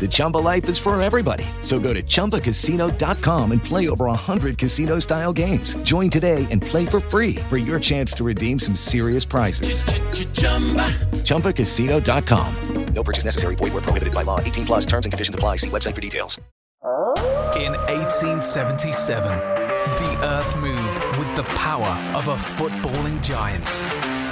The Chumba life is for everybody. So go to ChumbaCasino.com and play over 100 casino style games. Join today and play for free for your chance to redeem some serious prizes. ChumbaCasino.com. No purchase necessary. Void where prohibited by law. 18 plus terms and conditions apply. See website for details. In 1877, the earth moved with the power of a footballing giant.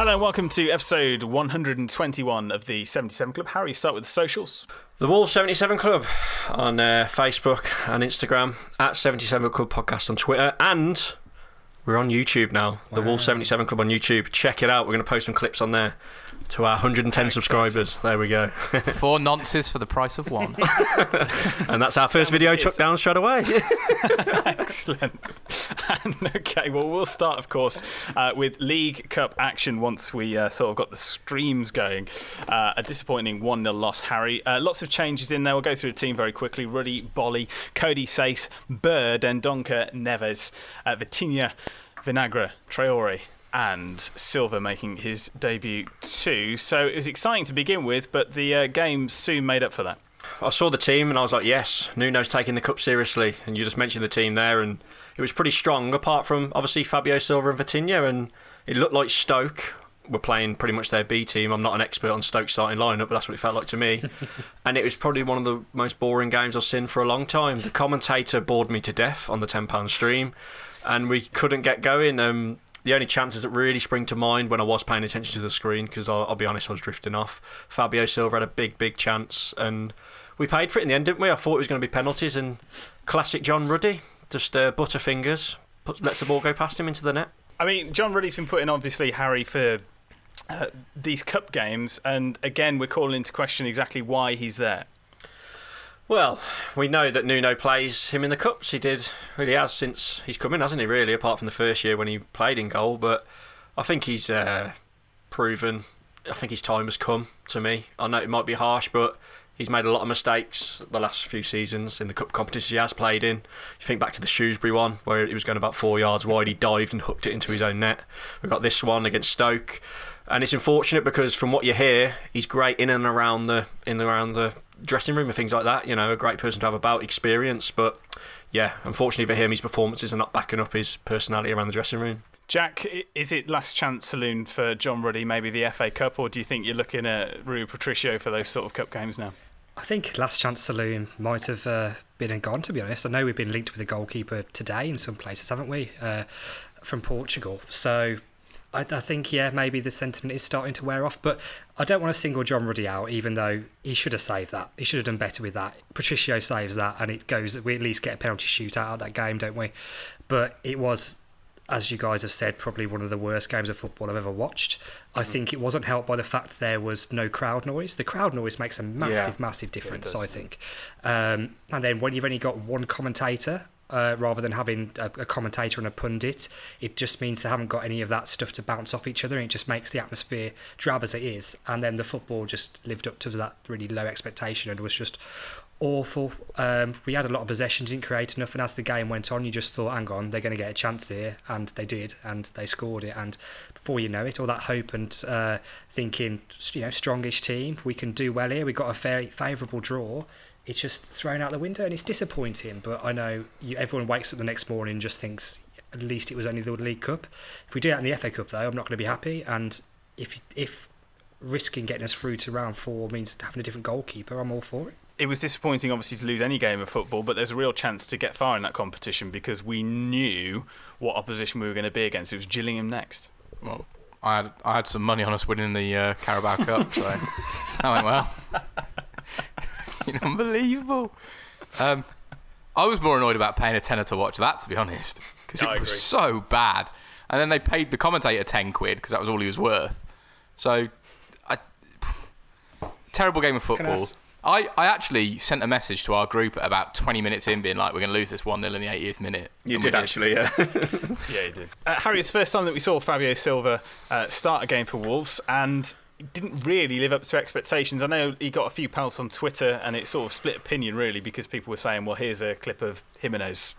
Hello and welcome to episode 121 of the 77 Club. Harry, start with the socials. The Wolves 77 Club on uh, Facebook and Instagram, at 77 Club Podcast on Twitter, and we're on YouTube now. The Wolves 77 Club on YouTube. Check it out. We're going to post some clips on there to our 110 subscribers. There we go. Four nonces for the price of one. and that's our first video took down straight away. Excellent. And, okay, well, we'll start, of course, uh, with League Cup action once we uh, sort of got the streams going. Uh, a disappointing 1 0 loss, Harry. Uh, lots of changes in there. We'll go through the team very quickly. Ruddy, Boly, Coady Saïss, Bird, and Donka Neves, uh, Vitinha, Vinagre, Traore, and Silva making his debut too. So it was exciting to begin with, but the uh, game soon made up for that. I saw the team and I was like, yes, Nuno's taking the cup seriously. And you just mentioned the team there, and it was pretty strong, apart from obviously Fabio Silva and Vitinha. And it looked like Stoke were playing pretty much their B team. I'm not an expert on Stoke's starting lineup, but that's what it felt like to me. and it was probably one of the most boring games I've seen for a long time. The commentator bored me to death on the £10 stream, and we couldn't get going. Um, the only chances that really spring to mind when I was paying attention to the screen, because I'll, I'll, be honest, I was drifting off. Fabio Silva had a big, big chance, and we paid for it in the end, didn't we? I thought it was going to be penalties, and classic John Ruddy, just uh, butterfingers, puts, lets the ball go past him into the net. I mean, John Ruddy's been putting obviously Harry for uh, these cup games, and again, we're calling into question exactly why he's there. Well, we know that Nuno plays him in the cups. He did, really has since he's come in, hasn't he? Really, apart from the first year when he played in goal. But I think he's uh, proven. I think his time has come to me. I know it might be harsh, but he's made a lot of mistakes the last few seasons in the cup competitions he has played in. You think back to the Shrewsbury one where he was going about four yards wide, he dived and hooked it into his own net. We've got this one against Stoke, and it's unfortunate because from what you hear, he's great in and around the in and around the dressing room and things like that. You know, a great person to have about experience, but yeah, unfortunately for him, his performances are not backing up his personality around the dressing room. Jack, is it last chance saloon for John Ruddy, maybe the FA Cup, or do you think you're looking at Rui Patricio for those sort of cup games now? I think last chance saloon might have uh, been and gone. To be honest, I know we've been linked with a goalkeeper today in some places, haven't we? Uh, from Portugal, so I, I, think yeah, maybe the sentiment is starting to wear off. But I don't want to single John Ruddy out, even though he should have saved that. He should have done better with that. Patricio saves that, and it goes. We at least get a penalty shootout out of that game, don't we? But it was as you guys have said, probably one of the worst games of football I've ever watched. I mm-hmm. think it wasn't helped by the fact there was no crowd noise. The crowd noise makes a massive, yeah. massive difference, I think. Um, and then when you've only got one commentator, uh, rather than having a, a, commentator and a pundit, it just means they haven't got any of that stuff to bounce off each other, and it just makes the atmosphere drab as it is. And then the football just lived up to that really low expectation and was just awful. Um, we had a lot of possession, didn't create enough, and as the game went on, you just thought, hang on, they're going to get a chance here, and they did, and they scored it. And before you know it, all that hope and uh, thinking, you know, strongish team, we can do well here. We got a very favourable draw. It's just thrown out the window, and it's disappointing. But I know you, everyone wakes up the next morning and just thinks, at least it was only the League Cup. If we do that in the FA Cup, though, I'm not going to be happy. And if if risking getting us through to round four means having a different goalkeeper, I'm all for it it was disappointing, obviously, to lose any game of football, but there's a real chance to get far in that competition because we knew what opposition we were going to be against. It was Gillingham next. Well, I had I had some money on us winning the uh, Carabao Cup, so that went well. Unbelievable. Um, I was more annoyed about paying a tenner to watch that, to be honest, because it was so bad. And then they paid the commentator ten quid because that was all he was worth. So, I, terrible game of football. I, I actually sent a message to our group at about 20 minutes in, being like, we're going to lose this 1 0 in the 80th minute. You did, did, actually, yeah. yeah, you did. Uh, Harry, it's the first time that we saw Fabio Silva uh, start a game for Wolves, and didn't really live up to expectations. I know he got a few pals on Twitter, and it sort of split opinion, really, because people were saying, well, here's a clip of Jimenez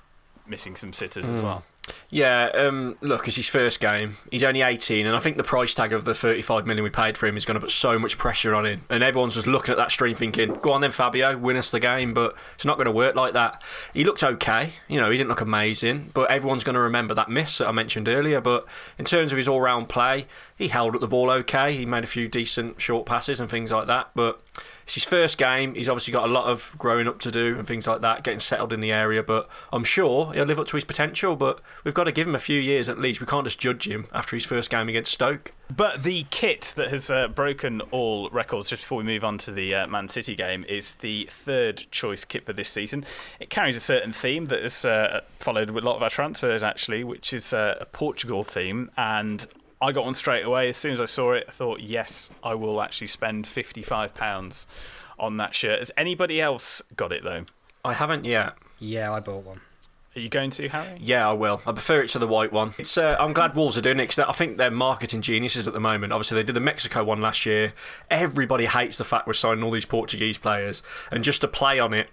missing some sitters mm. as hmm. well. Yeah, um, look, it's his first game. He's only 18, and I think the price tag of the 35 million we paid for him is going to put so much pressure on him. And everyone's just looking at that stream thinking, go on then, Fabio, win us the game. But it's not going to work like that. He looked okay. You know, he didn't look amazing, but everyone's going to remember that miss that I mentioned earlier. But in terms of his all round play, he held up the ball okay. He made a few decent short passes and things like that. But it's his first game. He's obviously got a lot of growing up to do and things like that, getting settled in the area. But I'm sure he'll live up to his potential. But we've got to give him a few years at least. We can't just judge him after his first game against Stoke. But the kit that has uh, broken all records, just before we move on to the uh, Man City game, is the third choice kit for this season. It carries a certain theme that has uh, followed with a lot of our transfers, actually, which is uh, a Portugal theme. And I got one straight away. As soon as I saw it, I thought, yes, I will actually spend £55 on that shirt. Has anybody else got it, though? I haven't yet. Yeah, I bought one. Are you going to, Harry? Yeah, I will. I prefer it to the white one. It's. Uh, I'm glad Wolves are doing it because I think they're marketing geniuses at the moment. Obviously, they did the Mexico one last year. Everybody hates the fact we're signing all these Portuguese players, and just to play on it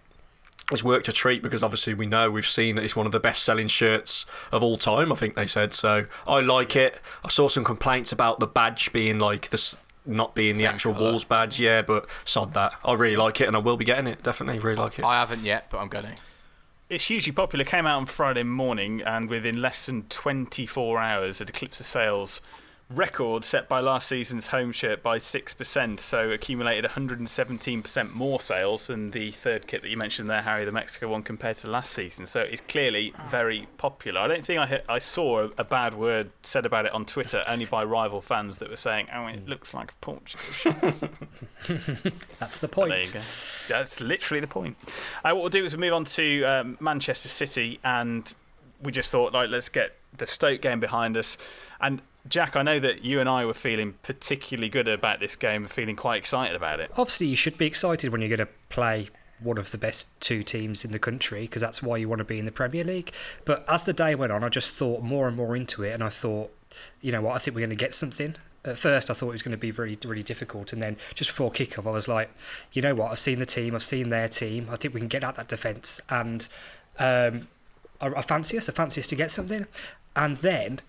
it's worked a treat because obviously we know we've seen that it's one of the best selling shirts of all time. I think they said so. I like it. I saw some complaints about the badge being like this, not being Same the actual colour. Wolves badge. Yeah, but sod that. I really like it, and I will be getting it. Definitely, really like it. I haven't yet, but I'm going to. It's hugely popular. Came out on Friday morning, and within less than 24 hours, it eclipsed the sales record set by last season's home shirt by 6%, so accumulated 117% more sales than the third kit that you mentioned there, Harry, the Mexico one, compared to last season. So it's clearly very popular. I don't think I, I saw a, a bad word said about it on Twitter, only by rival fans that were saying, oh, it looks like a Portugal. That's the point. there you go. That's literally the point. Uh, what we'll do is we'll move on to um, Manchester City, and we just thought, like, let's get the Stoke game behind us. And Jack, I know that you and I were feeling particularly good about this game, feeling quite excited about it. Obviously, you should be excited when you're going to play one of the best two teams in the country because that's why you want to be in the Premier League. But as the day went on, I just thought more and more into it, and I thought, you know what, I think we're going to get something. At first, I thought it was going to be really, really difficult, and then just before kickoff, I was like, you know what, I've seen the team, I've seen their team. I think we can get at that defence, and um, I, I fancy us. I fancy us to get something. And then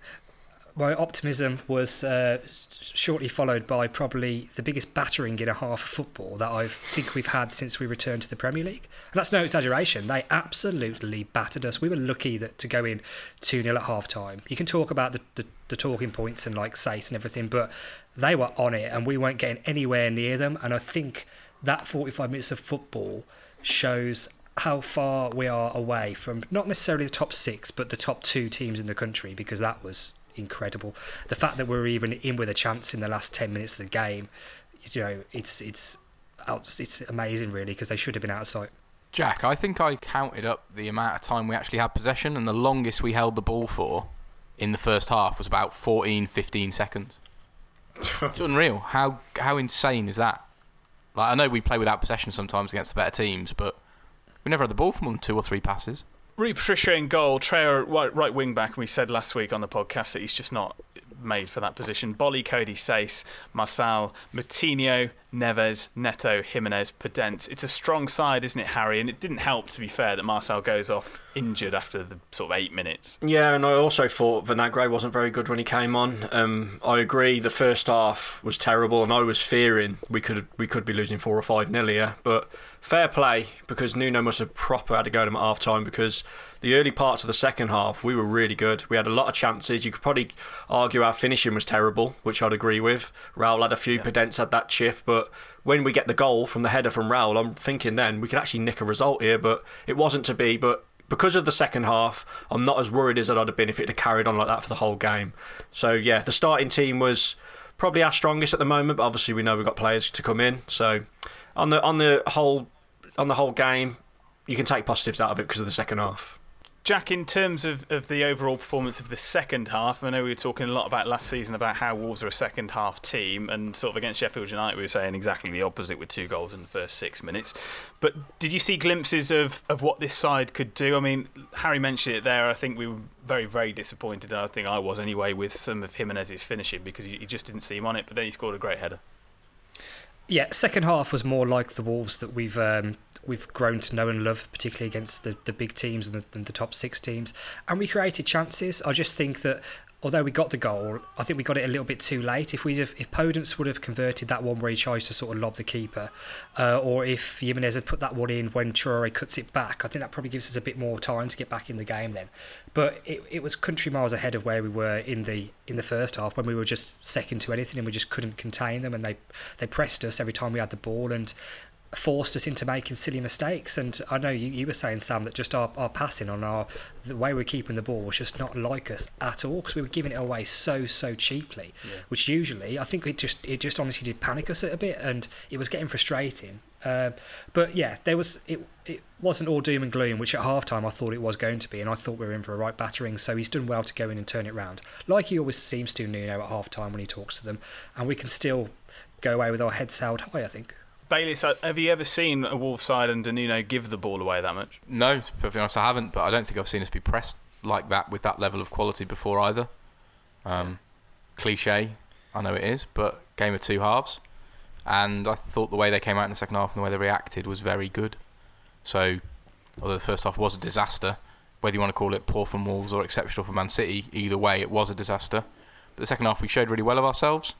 my optimism was uh, shortly followed by probably the biggest battering in a half of football that I think we've had since we returned to the Premier League. And that's no exaggeration. They absolutely battered us. We were lucky that to go in 2 0 at half time. You can talk about the, the, the talking points and like Saïss and everything, but they were on it and we weren't getting anywhere near them. And I think that 45 minutes of football shows how far we are away from not necessarily the top six, but the top two teams in the country because that was incredible. The fact that we're even in with a chance in the last ten minutes of the game, you know, it's it's it's amazing really because they should have been out of sight. Jack, I think I counted up the amount of time we actually had possession, and the longest we held the ball for in the first half was about 14, 15 seconds. it's unreal. How how insane is that? Like I know we play without possession sometimes against the better teams, but we never had the ball for more than two or three passes. Rui Patricio in goal, Traore right, right wing back, and we said last week on the podcast that he's just not made for that position. Boly, Coady, Saïss, Marçal, Moutinho, Neves, Neto, Jimenez, Podence. It's a strong side, isn't it, Harry? And it didn't help, to be fair, that Marçal goes off injured after the sort of eight minutes. Yeah, and I also thought Vinagre wasn't very good when he came on. Um, I agree, the first half was terrible, and I was fearing we could we could be losing four or five nil here. But fair play because Nuno must have proper had to go to him at half time because the early parts of the second half, we were really good. We had a lot of chances. You could probably argue our finishing was terrible, which I'd agree with. Raul had a few, yeah. Podence had that chip, but when we get the goal from the header from Raul, I'm thinking then we could actually nick a result here, but it wasn't to be. But because of the second half, I'm not as worried as I'd have been if it had carried on like that for the whole game. So yeah, the starting team was probably our strongest at the moment, but obviously we know we've got players to come in. So on the on the whole on the whole game, you can take positives out of it because of the second half. Jack, in terms of, of the overall performance of the second half, I know we were talking a lot about last season about how Wolves are a second half team, and sort of against Sheffield United, we were saying exactly the opposite with two goals in the first six minutes. But did you see glimpses of, of what this side could do? I mean, Harry mentioned it there. I think we were very, very disappointed. I think I was anyway with some of Jimenez's finishing because you, you just didn't see him on it, but then he scored a great header. Yeah, second half was more like the Wolves that we've um, we've grown to know and love, particularly against the, the big teams and the, and the top six teams. And we created chances. I just think that although we got the goal, I think we got it a little bit too late. If we if Podence would have converted that one where he tries to sort of lob the keeper, uh, or if Jimenez had put that one in when Traore cuts it back, I think that probably gives us a bit more time to get back in the game then. But it, it was country miles ahead of where we were in the in the first half when we were just second to anything and we just couldn't contain them and they they pressed us every time we had the ball and forced us into making silly mistakes. And I know you, you were saying, Sam, that just our, our passing on our the way we're keeping the ball was just not like us at all because we were giving it away so so cheaply. Yeah. Which usually I think it just it just honestly did panic us a bit, and it was getting frustrating. Uh, but yeah, there was it. It wasn't all doom and gloom, which at half time I thought it was going to be, and I thought we were in for a right battering. So he's done well to go in and turn it round, like he always seems to Nuno at half time when he talks to them, and we can still go away with our heads held high. I think. Bayliss, have you ever seen a Wolves side and Nuno give the ball away that much? No, to be perfectly honest, I haven't. But I don't think I've seen us be pressed like that with that level of quality before either. Um, cliche, I know it is, but game of two halves, and I thought the way they came out in the second half and the way they reacted was very good. So, although the first half was a disaster, whether you want to call it poor from Wolves or exceptional for Man City, either way, it was a disaster. But the second half, we showed really well of ourselves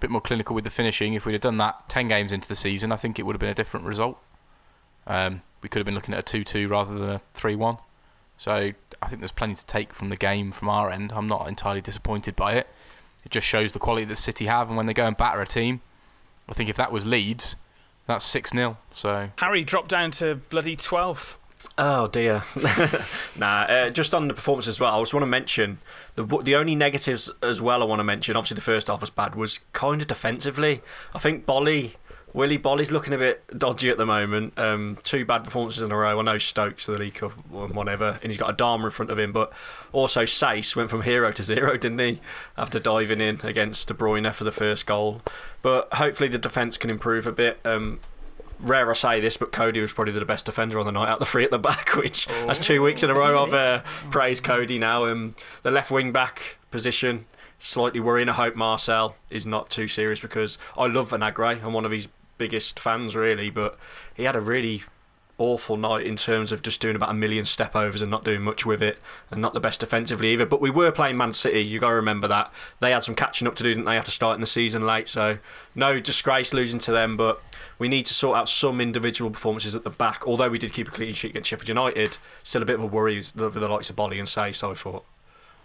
bit more clinical with the finishing. If we'd have done that 10 games into the season, I think it would have been a different result. Um, we could have been looking at a 2 2 rather than a 3 1. So I think there's plenty to take from the game from our end. I'm not entirely disappointed by it. It just shows the quality that City have, and when they go and batter a team, I think if that was Leeds, that's 6 0. So Harry dropped down to bloody 12th. Oh dear. nah, uh, just on the performance as well. I just want to mention the the only negatives as well. I want to mention. Obviously, the first half was bad. Was kind of defensively. I think Boly, Willy Boly's looking a bit dodgy at the moment. Um, two bad performances in a row. I know Stokes the League Cup whatever, and he's got Adama in front of him. But also Saïss went from hero to zero, didn't he? After diving in against De Bruyne for the first goal. But hopefully the defence can improve a bit. Um, rare I say this, but Coady was probably the best defender on the night out the three at the back, which oh. that's two weeks in a row I've uh, praised Coady now. Um, the left wing back position, slightly worrying. I hope Marçal is not too serious because I love Vinagre. I'm one of his biggest fans, really, but he had a really awful night in terms of just doing about a million step overs and not doing much with it, and not the best defensively either. But we were playing Man City. You got to remember that they had some catching up to do, didn't they? Have to start in the season late, so no disgrace losing to them, but we need to sort out some individual performances at the back. Although we did keep a clean sheet against Sheffield United, still a bit of a worry with the, with the likes of Boly and Say. So I thought.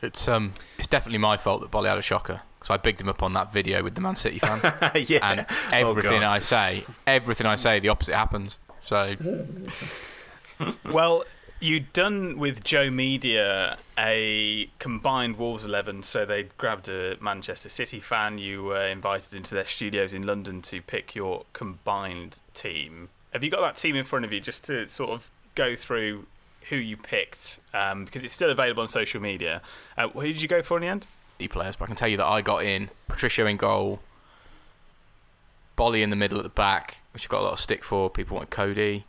It's um, it's definitely my fault that Boly had a shocker because I bigged him up on that video with the Man City fan. yeah. And Oh, everything God. I say, everything I say, the opposite happens. So well, you'd done with Joe Media a combined Wolves 11, so they grabbed a Manchester City fan. You were invited into their studios in London to pick your combined team. Have you got that team in front of you just to sort of go through who you picked? Um, because it's still available on social media. Uh, who did you go for in the end? E players, but I can tell you that I got in Patricio in goal, Boly in the middle at the back, which I got a lot of stick for. People wanted Coady.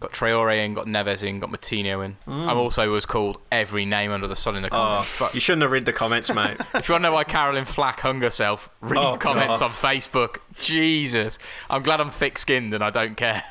Got Traore in, got Neves in, got Moutinho in. Mm. I also was called every name under the sun in the Oh, comments. Fuck. you shouldn't have read the comments, mate. if you want to know why Caroline Flack hung herself, read Oh, comments God. on Facebook. Jesus. I'm glad I'm thick skinned and I don't care.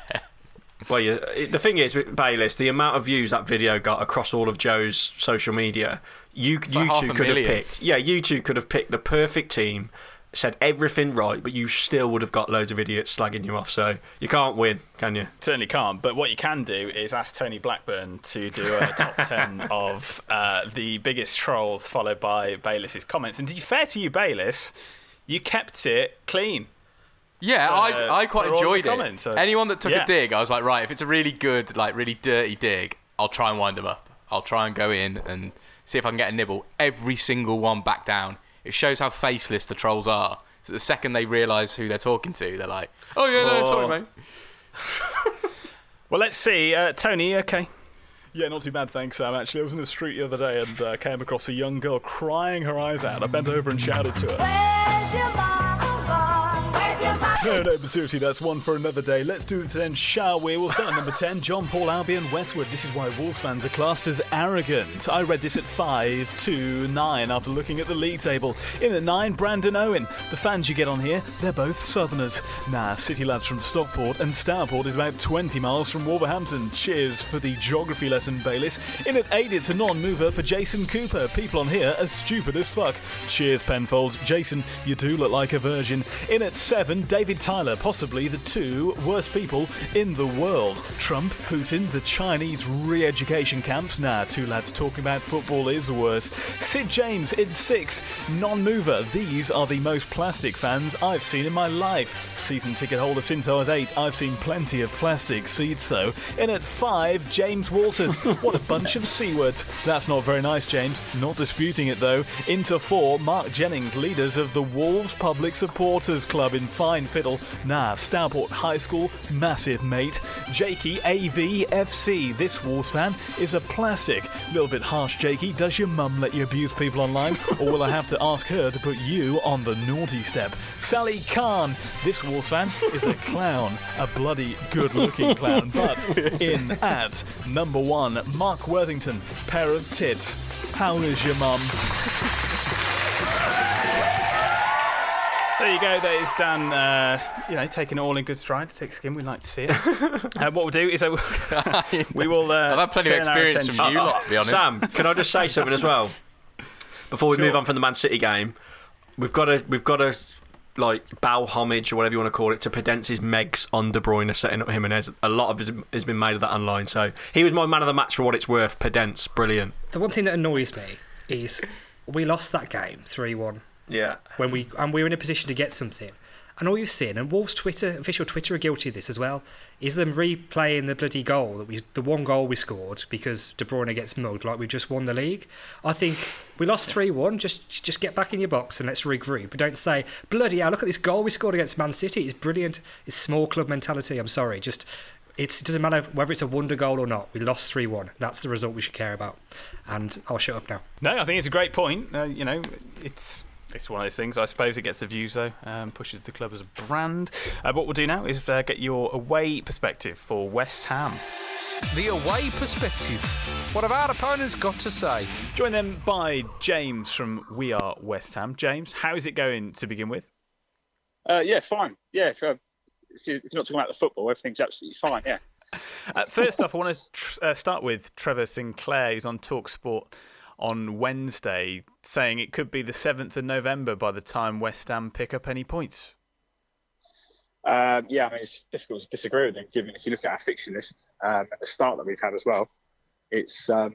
Well, yeah, the thing is with Bayliss, the amount of views that video got across all of Joe's social media, you like you half two could have picked. Yeah, you two could have picked the perfect team, said everything right, but you still would have got loads of idiots slagging you off. So you can't win, can you? Certainly can't. But what you can do is ask Tony Blackburn to do a top 10 of uh, the biggest trolls, followed by Bayliss's comments. And to be fair to you, Bayliss, you kept it clean. Yeah, For, I, uh, I quite for all the enjoyed it. comments, so- Anyone that took Yeah. a dig, I was like, right, if it's a really good, like really dirty dig, I'll try and wind them up. I'll try and go in and see if I can get a nibble. Every single one back down. It shows how faceless the trolls are. So the second they realise who they're talking to, they're like, oh yeah, no, Oh. sorry, mate. Well, let's see. Uh, Tony, okay? Yeah, not too bad, thanks, Sam. Actually, I was in the street the other day and uh, came across a young girl crying her eyes out. I bent over and shouted to her. No, no, but seriously, that's one for another day. Let's do it then, shall we? We'll start at number 10, John Paul Albion Westwood. This is why Wolves fans are classed as arrogant. I read this at 5 to 9 after looking at the league table. In at 9, Brandon Owen. The fans you get on here, they're both Southerners. Nah, City lads from Stockport, and Stourport is about 20 miles from Wolverhampton. Cheers for the geography lesson, Bayliss. In at 8, it's a non mover for Jason Cooper. People on here are stupid as fuck. Cheers, Penfold. Jason, you do look like a virgin. In at 7, David Tyler, possibly the two worst people in the world. Trump, Putin, the Chinese re education camps. Nah, two lads talking about football is worse. Sid James in 6, non mover. These are the most plastic fans I've seen in my life. Season ticket holder since I was 8. I've seen plenty of plastic seats though. In at 5, James Walters. what a bunch of C words. That's not very nice, James. Not disputing it though. Into 4, Mark Jennings, leaders of the Wolves Public Supporters Club in fine fiddle. Nah, Stourport High School, massive mate. Jakey AVFC. This Wolves fan is a plastic. Little bit harsh, Jakey. Does your mum let you abuse people online? or will I have to ask her to put you on the naughty step? Sally Khan. This Wolves fan is a clown. A bloody good looking clown. But in at number one, Mark Worthington. Pair of tits. How is your mum? There you go. That is Dan. Uh, you know, taking it all in good stride. Thick skin. We like to see it. uh, what we'll do is I will, we will. Uh, I've had plenty of experience from you lot, to be honest. Sam, can I just say something as well? Before we Sure. move on from the Man City game, we've got to we've got to like bow homage or whatever you want to call it to Podence's Megs on De Bruyne setting up Jimenez. A lot of it has been made of that online. So he was my man of the match for what it's worth. Pedence, brilliant. The one thing that annoys me is we lost that game 3 1 Yeah. when we and we were in a position to get something. And all you've seen, and Wolves Twitter, official Twitter are guilty of this as well, is them replaying the bloody goal that we, the one goal we scored because De Bruyne gets mugged like we just won the league. I think we lost three one. Just just get back in your box and let's regroup. Don't say bloody hell, look at this goal we scored against Man City. It's brilliant. It's small club mentality. I'm sorry, just. It's, it doesn't matter whether it's a wonder goal or not. We lost 3 1. That's the result we should care about. And I'll shut up now. No, I think it's a great point. Uh, you know, it's it's one of those things. I suppose it gets the views though, um, pushes the club as a brand. Uh, what we'll do now is uh, get your away perspective for West Ham. The away perspective. What have our opponents got to say? Joined them by James from We Are West Ham. James, how is it going to begin with? Uh, yeah, fine. Yeah, if, uh, if, you, if you're not talking about the football, everything's absolutely fine. Yeah. Uh, first off, I want to tr- uh, start with Trevor Sinclair, who's on Talksport on Wednesday, saying it could be the 7th of November by the time West Ham pick up any points. Um, yeah, I mean, it's difficult to disagree with him, given if you look at our fixture list um, at the start that we've had as well. It's, um,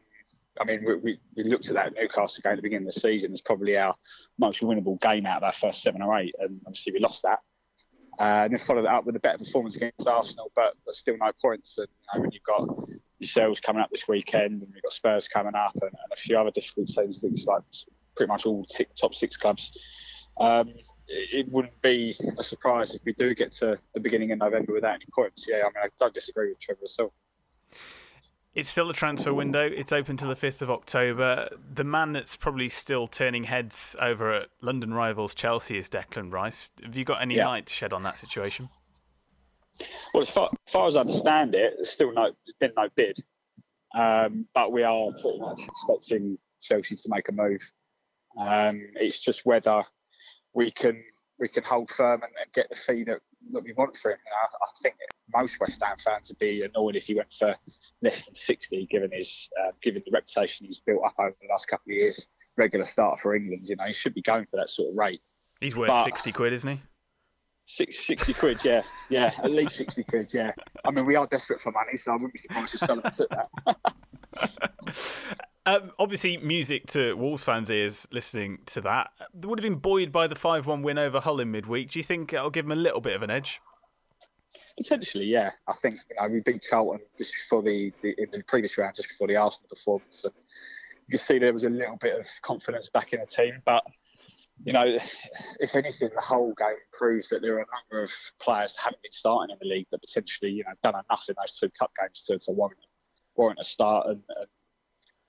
I mean, we, we, we, looked at that Newcastle game at the beginning of the season. It's probably our most winnable game out of our first seven or eight, and obviously we lost that. Uh, and then followed up with a better performance against Arsenal, but still no points. And you know, when you've got yourselves coming up this weekend, and we've got Spurs coming up, and, and a few other difficult teams, things like pretty much all top six clubs. Um, it wouldn't be a surprise if we do get to the beginning of November without any points. Yeah, I mean, I don't disagree with Trevor at all. It's still a transfer window. It's open to the 5th of October. The man that's probably still turning heads over at London rivals Chelsea is Declan Rice. Have you got any yeah. light to shed on that situation? Well, as far, as far as I understand it, there's still no, been no bid. Um, but we are pretty much expecting Chelsea to make a move. Um, it's just whether we can we can hold firm and, and get the fee that, that we want for him. I, I, think most West Ham fans would be annoyed if he went for less than 60, given his uh, given the reputation he's built up over the last couple of years. Regular start for England, you know, he should be going for that sort of rate. He's worth but, 60 quid, isn't he? Six, 60 quid, yeah. Yeah, at least 60 quid, yeah. I mean, we are desperate for money, so I wouldn't be surprised if someone took that. Um, obviously, music to Wolves fans' ears listening to that. They would have been buoyed by the 5 1 win over Hull in midweek. Do you think it'll give them a little bit of an edge? Potentially, yeah. I think you know, we beat Charlton just before the, the, in the previous round, just before the Arsenal performance. And you could see there was a little bit of confidence back in the team. But, you know, if anything, the whole game proves that there are a number of players that haven't been starting in the league that potentially, you know, done enough in those two cup games to, to warrant, warrant a start. And, and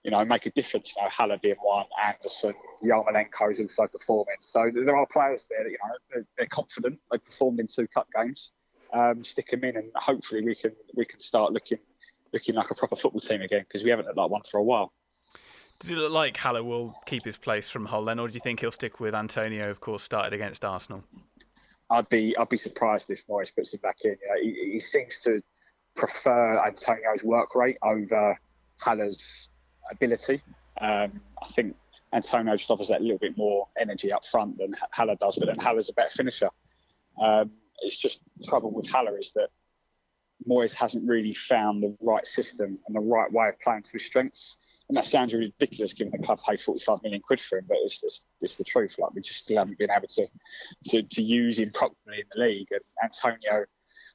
you know, make a difference. You know, being one, Anderson, Yarmolenko is also performing. So there are players there that, you know, they're, they're confident. They performed in two cup games. Um, stick them in, and hopefully we can we can start looking looking like a proper football team again because we haven't looked like one for a while. Does it look like Haller will keep his place from Hull then, or do you think he'll stick with Antonio? Of course, started against Arsenal. I'd be I'd be surprised if Morris puts him back in. You know, he, he seems to prefer Antonio's work rate over Haller's ability. Um, I think Antonio just offers that little bit more energy up front than Haller does, but then Haller's a better finisher. Um, it's just trouble with Haller is that Moyes hasn't really found the right system and the right way of playing to his strengths. And that sounds ridiculous given the club paid 45 million quid for him, but it's just it's the truth. Like we just still haven't been able to, to, to use him properly in the league. And Antonio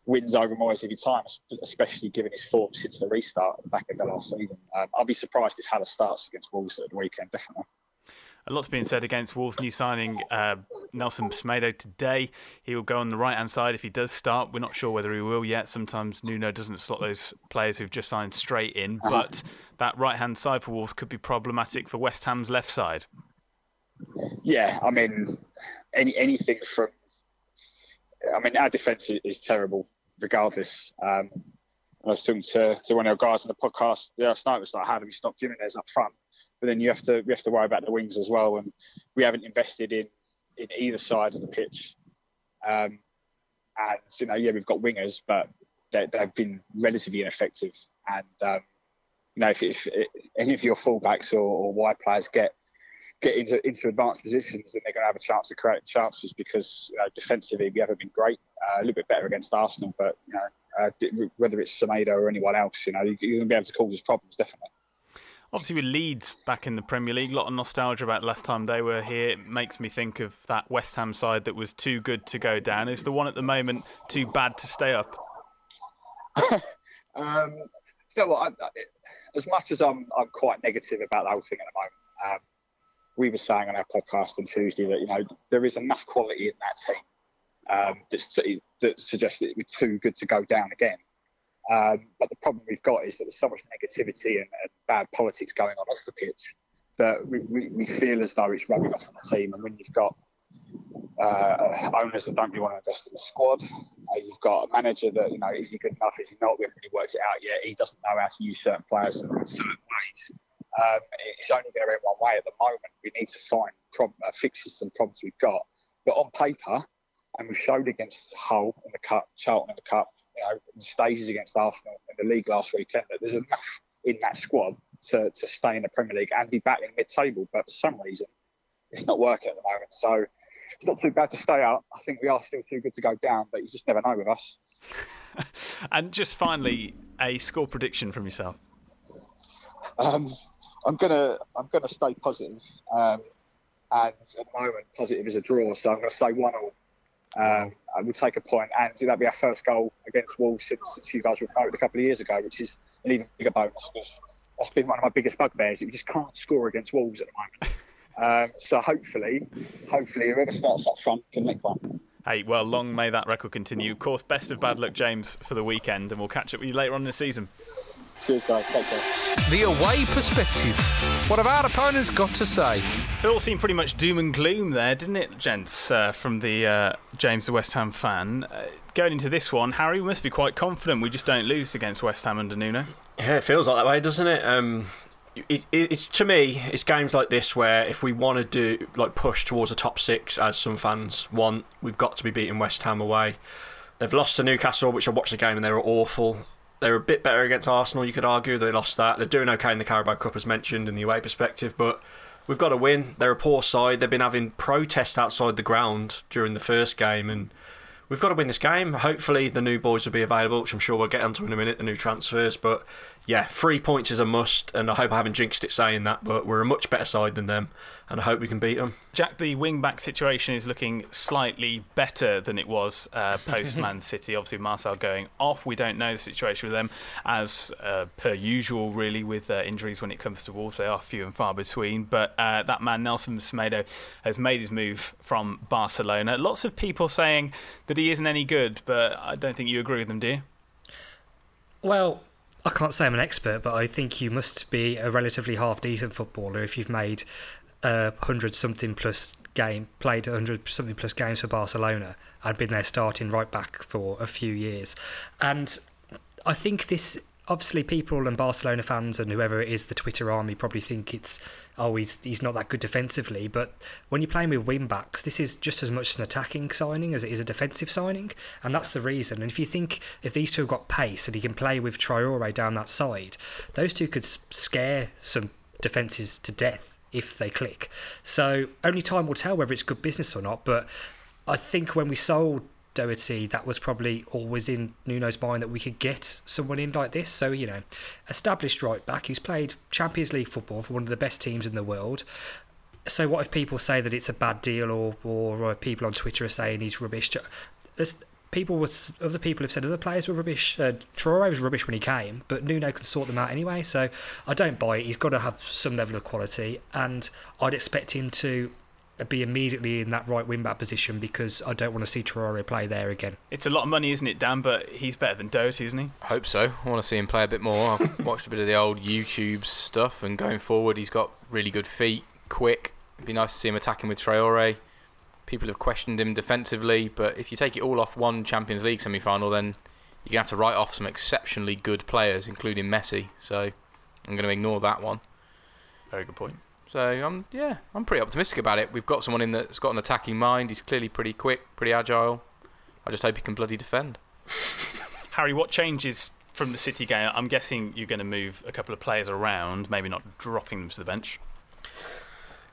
wins over Moyes every time, especially given his form since the restart at back of the last season. Um, I'll be surprised if Haller starts against Wolves at the weekend, definitely. A lot's being said against Wolves' new signing, uh, Nelson Semedo, today. He will go on the right hand side if he does start. We're not sure whether he will yet. Sometimes Nuno doesn't slot those players who've just signed straight in, uh-huh. but that right hand side for Wolves could be problematic for West Ham's left side. Yeah, I mean, any anything from. I mean, our defence is terrible regardless. Um, I was talking to, to one of our guys on the podcast the last night. was like, how do we stop Jimenez up front? But then you have to we have to worry about the wings as well, and we haven't invested in in either side of the pitch. Um, and you know, yeah, we've got wingers, but they, have been relatively ineffective. And um, you know, if, if, if, any of your fullbacks or, or wide players get get into into advanced positions, then they're going to have a chance to create chances because you know, defensively we haven't been great. Uh, a little bit better against Arsenal, but you know, uh, whether it's Semedo or anyone else, you know, you're going to be able to cause us problems definitely. Obviously, with Leeds back in the Premier League, a lot of nostalgia about last time they were here. It makes me think of that West Ham side that was too good to go down. Is the one at the moment too bad to stay up? um, know what? I, I, as much as I'm, I'm quite negative about the whole thing at the moment, um, we were saying on our podcast on Tuesday that you know there is enough quality in that team um, that, that suggests that we're too good to go down again. Um, but the problem we've got is that there's so much negativity and, and bad politics going on off the pitch that we, we, we, feel as though it's rubbing off on the team. And when you've got uh, owners that don't really want to invest in the squad, uh, you've got a manager that, you know, is he good enough? Is he not? We haven't really worked it out yet. He doesn't know how to use certain players in certain ways um, it's only going to end one way at the moment. We need to find uh, fixes some problems we've got. But on paper, and we showed against Hull in the cup, Charlton in the cup, you know, stages against Arsenal in the league last weekend that there's enough in that squad to, to stay in the Premier League and be battling mid-table. But for some reason, it's not working at the moment. So it's not too bad to stay up. I think we are still too good to go down, but you just never know with us. and just finally, a score prediction from yourself. Um, I'm gonna I'm gonna stay positive, um, and at the moment positive is a draw, so I'm gonna say one all. Um, I will take a point, and that'll be our first goal against Wolves since, since you guys were promoted a couple of years ago, which is an even bigger bonus because that's been one of my biggest bugbears. You just can't score against Wolves at the moment. Um, so hopefully, hopefully whoever starts up front can make one. Hey, well, long may that record continue. Of course, best of bad luck, James, for the weekend, and we'll catch up with you later on in the season. Cheers, guys. Take care. The away perspective. What have our opponents got to say? It all seemed pretty much doom and gloom there, didn't it, gents, uh, from the uh, James the West Ham fan? Uh, going into this one, Harry, we must be quite confident we just don't lose against West Ham under Nuno. Yeah, it feels like that way, doesn't it? Um, it, it's to me, it's games like this where if we want to do like push towards a top six, as some fans want, we've got to be beating West Ham away. They've lost to Newcastle, which I watched the game and they were awful. They're a bit better against Arsenal, you could argue. They lost that. They're doing okay in the Carabao Cup, as mentioned, in the away perspective, but we've got to win. They're a poor side. They've been having protests outside the ground during the first game, and we've got to win this game. Hopefully, the new boys will be available, which I'm sure we'll get onto in a minute, the new transfers. But yeah, three points is a must, and I hope I haven't jinxed it saying that, but we're a much better side than them, and I hope we can beat them. Jack, the wing back situation is looking slightly better than it was uh, post Man City. Obviously, Marçal going off. We don't know the situation with them, as uh, per usual, really, with uh, injuries when it comes to Wolves. They are few and far between. But uh, that man, Nelson Semedo, has made his move from Barcelona. Lots of people saying that he isn't any good, but I don't think you agree with them, do you? Well, I can't say I'm an expert, but I think you must be a relatively half decent footballer if you've made uh, a hundred something plus game, played a hundred something plus games for Barcelona, and been their starting right back for a few years. And I think this obviously people and Barcelona fans and whoever it is, the Twitter army probably think it's oh he's he's not that good defensively. But when you're playing with wing backs, this is just as much an attacking signing as it is a defensive signing, and that's the reason. And if you think if these two have got pace and he can play with Traore down that side, those two could scare some defenses to death if they click. So only time will tell whether it's good business or not. But I think when we sold Doherty, that was probably always in Nuno's mind that we could get someone in like this. So, you know, established right back who's played Champions League football for one of the best teams in the world. So, what if people say that it's a bad deal, or or, people on Twitter are saying he's rubbish? There's, people was other people have said other players were rubbish. Uh, Traore was rubbish when he came, but Nuno can sort them out anyway. So I don't buy it. He's got to have some level of quality, and I'd expect him to be immediately in that right wing back position because I don't want to see Traore play there again. It's a lot of money, isn't it, Dan? But he's better than Doherty, isn't he? I hope so. I want to see him play a bit more. I've watched a bit of the old YouTube stuff, and going forward, he's got really good feet, quick. It'd be nice to see him attacking with Traore. People have questioned him defensively, but if you take it all off one Champions League semi final, then you're going to have to write off some exceptionally good players, including Messi. So I'm going to ignore that one. Very good point. So I'm yeah, I'm pretty optimistic about it. We've got someone in that's got an attacking mind. He's clearly pretty quick, pretty agile. I just hope he can bloody defend. Harry, what changes from the City game? I'm guessing you're going to move a couple of players around, maybe not dropping them to the bench.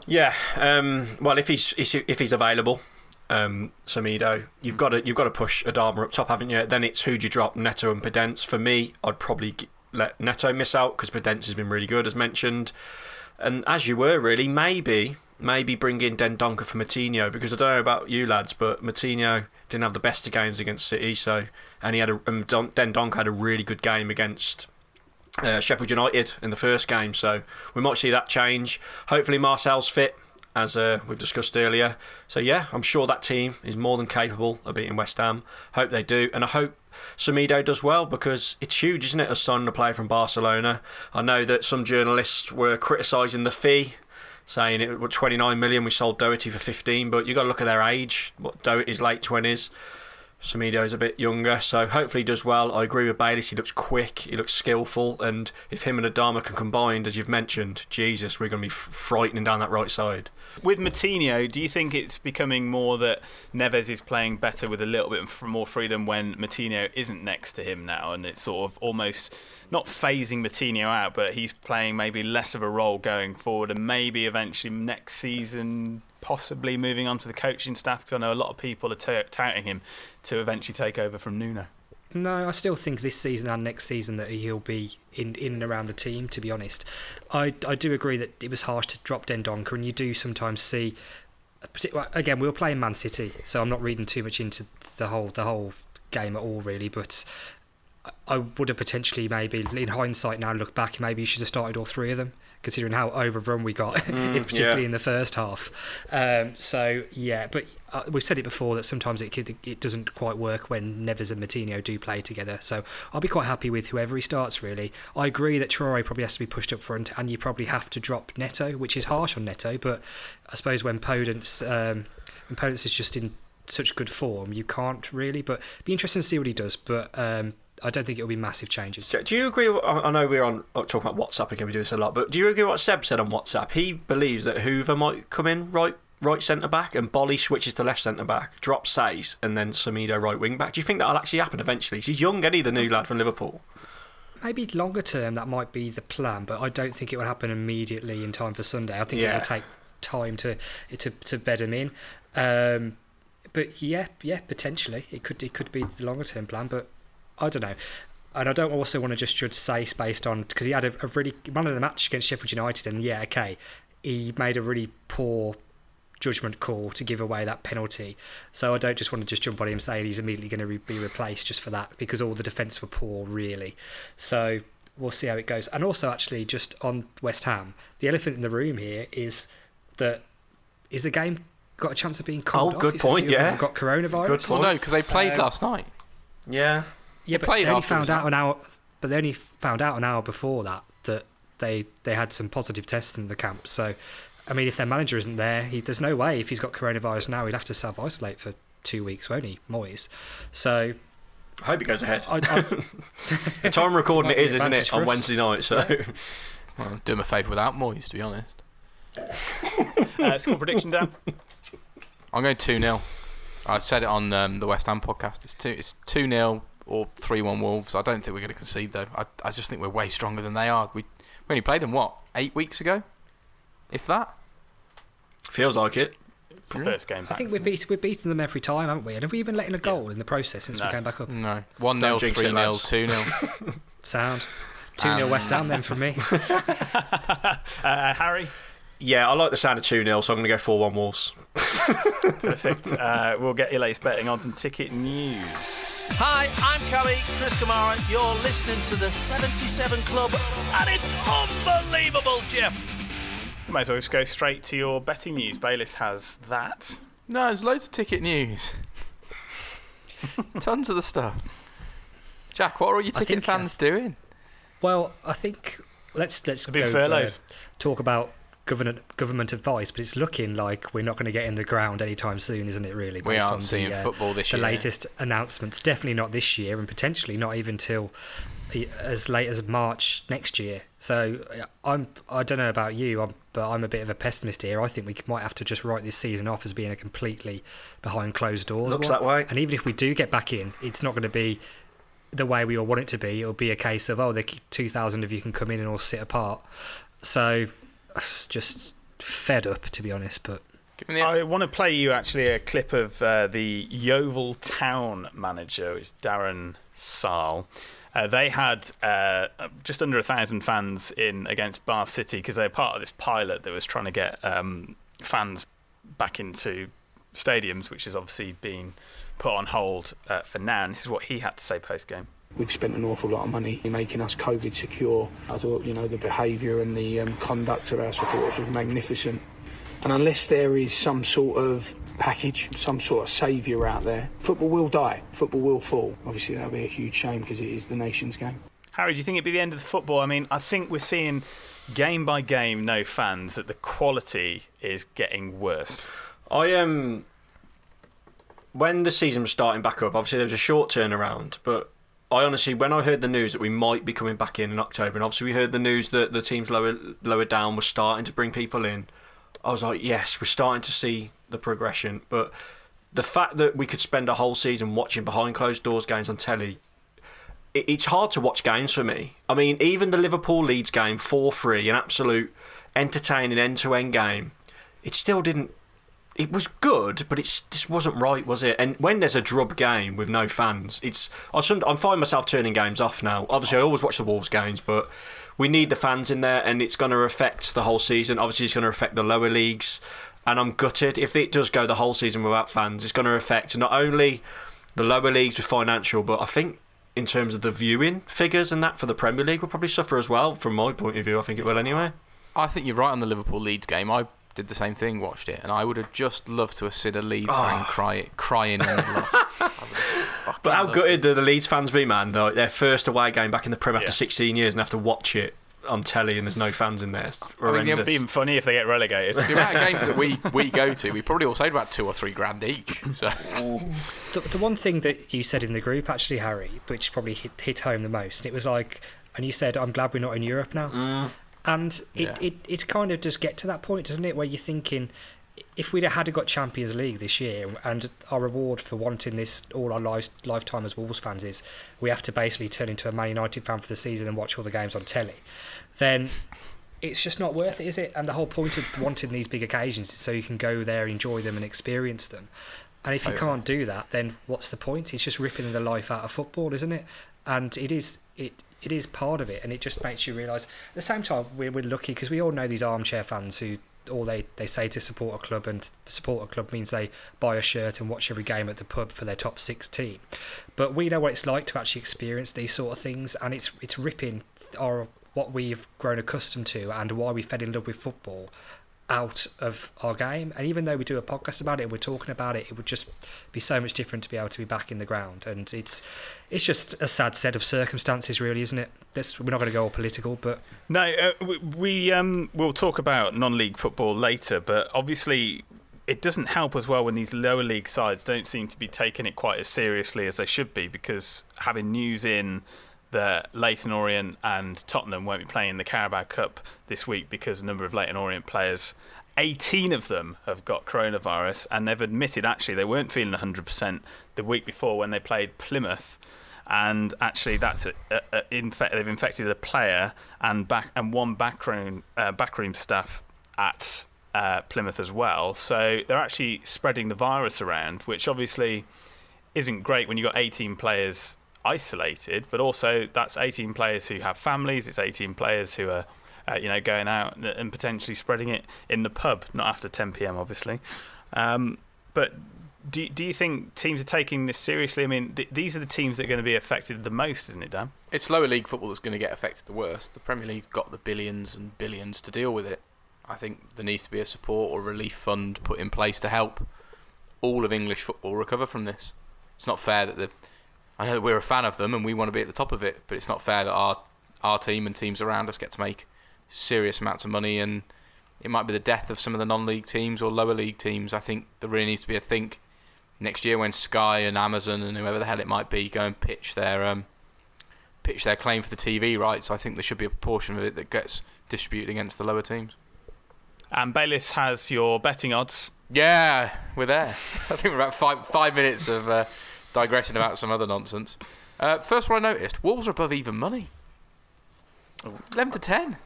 Yeah, um, well, if he's if he's available, um, Semedo, you've got to you've got to push Adama up top, haven't you? Then it's who do you drop, Neto and Podence. For me, I'd probably let Neto miss out because Podence has been really good, as mentioned. And as you were, really, maybe maybe bring in Dendoncker for Moutinho because I don't know about you lads, but Moutinho didn't have the best of games against City, so and he had a um, Dendoncker had a really good game against uh, Sheffield United in the first game, so we might see that change. Hopefully, Marçal's fit as uh, we've discussed earlier. So yeah, I'm sure that team is more than capable of beating West Ham. Hope they do, and I hope Semedo does well because it's huge, isn't it, as signing a player from Barcelona? I know that some journalists were criticising the fee, saying it was 29 million. We sold Doherty for 15, but you got to look at their age. What Doherty's late 20s. Semedo's a bit younger, so hopefully he does well. I agree with Bayliss. He looks quick, he looks skillful, and if him and Adama can combine, as you've mentioned, Jesus, we're going to be frightening down that right side. With Moutinho, do you think it's becoming more that Neves is playing better with a little bit more freedom when Moutinho isn't next to him now, and it's sort of almost not phasing Moutinho out, but he's playing maybe less of a role going forward, and maybe eventually next season possibly moving on to the coaching staff because I know a lot of people are t- touting him to eventually take over from Nuno. No, I still think this season and next season that he'll be in, in and around the team. To be honest, I I do agree that it was harsh to drop Dendoncker, and you do sometimes see. Again, we were playing Man City, so I'm not reading too much into the whole the whole game at all, really. But I would have potentially maybe, in hindsight, now look back, maybe you should have started all three of them considering how overrun we got, mm, particularly yeah. in the first half. Um, so yeah, but uh, we've said it before that sometimes it could, it doesn't quite work when Neves and Moutinho do play together. So I'll be quite happy with whoever he starts. Really, I agree that Traore probably has to be pushed up front, and you probably have to drop Neto, which is harsh on Neto. But I suppose when Podence um, when Podence is just in such good form, you can't really. But be interesting to see what he does. But um, I don't think it'll be massive changes. Do you agree? I know we're on uh, talking about WhatsApp again. We do this a lot, but do you agree what Seb said on WhatsApp? He believes that Hoever might come in right right centre back and Boly switches to left centre back, drops Saïss, and then Semedo right wing back. Do you think that'll actually happen eventually? He's young, Eddie, the new lad from Liverpool. Maybe longer term that might be the plan, but I don't think it will happen immediately in time for Sunday. I think yeah. it will take time to to to bed him in. Um, but yeah, yeah, potentially it could it could be the longer term plan, but I don't know. And I don't also want to just judge Saïss based on because he had a, a really one of the match against Sheffield United, and yeah, okay, he made a really poor judgment call to give away that penalty. So I don't just want to just jump on him saying he's immediately going to re- be replaced just for that because all the defence were poor, really. So we'll see how it goes. And also, actually, just on West Ham, the elephant in the room here is that is the game got a chance of being called oh, good point. Yeah, got coronavirus. Good point. Well, no, because they played um, last night. Yeah. Yeah, but they only found out an hour. But they only found out an hour before that that they they had some positive tests in the camp. So, I mean, if their manager isn't there, he, there's no way if he's got coronavirus now, he'd have to self isolate for two weeks, won't he, Moyes? So. I hope it goes ahead. I, I, the time recording it is, isn't it, on Wednesday night? So, well, do him a favour without Moyes, to be honest. uh, score prediction, Dan. I'm going two 0 I said it on um, the West Ham podcast. It's two. It's two 0 or 3 1 Wolves. I don't think we're going to concede, though. I, I just think we're way stronger than they are. We, we only played them, what, eight weeks ago? If that? Feels like it. It's the first game back, I think we're, beat, we're beating them every time, haven't we? And have we even let in a goal yeah. in the process since no. we came back up? No. 1 0, 3 0, 2 0. Sound. 2 0 um, West Ham then from me. uh, Harry? Yeah, I like the sound of 2 0, so I'm going to go 4 1 Wolves. Perfect. Uh, we'll get your latest betting odds and ticket news. Hi, I'm Kelly, Chris Kamara. You're listening to the 77 Club, and it's unbelievable, Jeff. You might as well just go straight to your betting news. Bayliss has that. No, there's loads of ticket news. Tons of the stuff. Jack, what are all your ticket fans doing? Well, I think let's let's go, uh, talk about government government advice, but it's looking like we're not going to get in the ground anytime soon, isn't it? Really, we aren't seeing the, uh, football this the year. The latest announcements, definitely not this year, and potentially not even till as late as March next year. So I'm I don't know about you, I'm, but I'm a bit of a pessimist here. I think we might have to just write this season off as being a completely behind closed doors. Looks one. that way. And even if we do get back in, it's not going to be the way we all want it to be. It'll be a case of oh, the 2,000 of you can come in and all sit apart. So just fed up, to be honest. But I want to play you actually a clip of uh, the Yeovil Town manager, it's Darren Sarll. Uh, they had uh, just under a thousand fans in against Bath City because they're part of this pilot that was trying to get um, fans back into stadiums, which has obviously been put on hold uh, for now. And this is what he had to say post game. We've spent an awful lot of money in making us COVID secure. I thought, you know, the behaviour and the um, conduct of our supporters was magnificent. And unless there is some sort of package, some sort of saviour out there, football will die. Football will fall. Obviously, that'll be a huge shame because it is the nation's game. Harry, do you think it'd be the end of the football? I mean, I think we're seeing game by game, no fans, that the quality is getting worse. I am. Um when the season was starting back up, obviously there was a short turnaround, but I honestly, when I heard the news that we might be coming back in in October, and obviously we heard the news that the teams lower lower down were starting to bring people in, I was like, yes, we're starting to see the progression. But the fact that we could spend a whole season watching behind closed doors games on telly, it, it's hard to watch games for me. I mean, even the Liverpool Leeds game, four three, an absolute entertaining end to end game, it still didn't it was good, but it just wasn't right, was it? And when there's a drub game with no fans, it's I I'm finding myself turning games off now. Obviously, I always watch the Wolves games, but we need the fans in there, and it's going to affect the whole season. Obviously, it's going to affect the lower leagues, and I'm gutted if it does go the whole season without fans. It's going to affect not only the lower leagues with financial, but I think in terms of the viewing figures and that for the Premier League will probably suffer as well. From my point of view, I think it will anyway. I think you're right on the Liverpool Leeds game. I did the same thing, watched it, and I would have just loved to have seen a Leeds oh. fan cry, crying when they lost. but how gutted do the Leeds fans be, man? Though their first away game back in the Prem after yeah. 16 years and have to watch it on telly and there's no fans in there. I mean, it'd be even funny if they get relegated. the amount of games that we, we go to, we probably all saved about two or three grand each. So. The, the one thing that you said in the group, actually, Harry, which probably hit, hit home the most, it was like, and you said, I'm glad we're not in Europe now. Mm. And it, yeah. it, it's kind of just get to that point, doesn't it, where you're thinking, if we'd had a got Champions League this year, and our reward for wanting this all our life, lifetime as Wolves fans is we have to basically turn into a Man United fan for the season and watch all the games on telly, then it's just not worth it, is it? And the whole point of wanting these big occasions is so you can go there, enjoy them, and experience them. And if you can't do that, then what's the point? It's just ripping the life out of football, isn't it? And it is it it is part of it, and it just makes you realise. At the same time, we're, we're lucky because we all know these armchair fans who all they, they say to support a club, and to support a club means they buy a shirt and watch every game at the pub for their top six team. But we know what it's like to actually experience these sort of things, and it's it's ripping our what we've grown accustomed to and why we fell in love with football out of our game. And even though we do a podcast about it we're talking about it, it would just be so much different to be able to be back in the ground. And it's it's just a sad set of circumstances, really, isn't it? This, we're not going to go all political, but no, uh, we, we um, we'll talk about non-league football later. But obviously, it doesn't help as well when these lower league sides don't seem to be taking it quite as seriously as they should be because having news in that Leyton Orient and Tottenham won't be playing the Carabao Cup this week because a number of Leyton Orient players, 18 of them, have got coronavirus, and they've admitted actually they weren't feeling 100% the week before when they played Plymouth. And actually, that's a, a, a infe- they've infected a player and back and one backroom uh, backroom staff at uh, Plymouth as well. So they're actually spreading the virus around, which obviously isn't great when you've got 18 players isolated, but also that's 18 players who have families. It's 18 players who are, uh, you know, going out and potentially spreading it in the pub, not after 10 p.m. obviously. Um, but do do you think teams are taking this seriously? I mean, th- these are the teams that are going to be affected the most, isn't it, Dan? It's lower league football that's going to get affected the worst. The Premier League got the billions and billions to deal with it. I think there needs to be a support or relief fund put in place to help all of English football recover from this. It's not fair that the I know that we're a fan of them and we want to be at the top of it, but it's not fair that our our team and teams around us get to make serious amounts of money and it might be the death of some of the non-league teams or lower league teams. I think there really needs to be a think next year when Sky and Amazon and whoever the hell it might be go and pitch their um, pitch their claim for the TV rights. I think there should be a proportion of it that gets distributed against the lower teams. And Bayliss has your betting odds. Yeah, we're there. I think we're about five five minutes of. Uh, digressing about some other nonsense. Uh, first one I noticed: Wolves are above even money. Eleven to ten.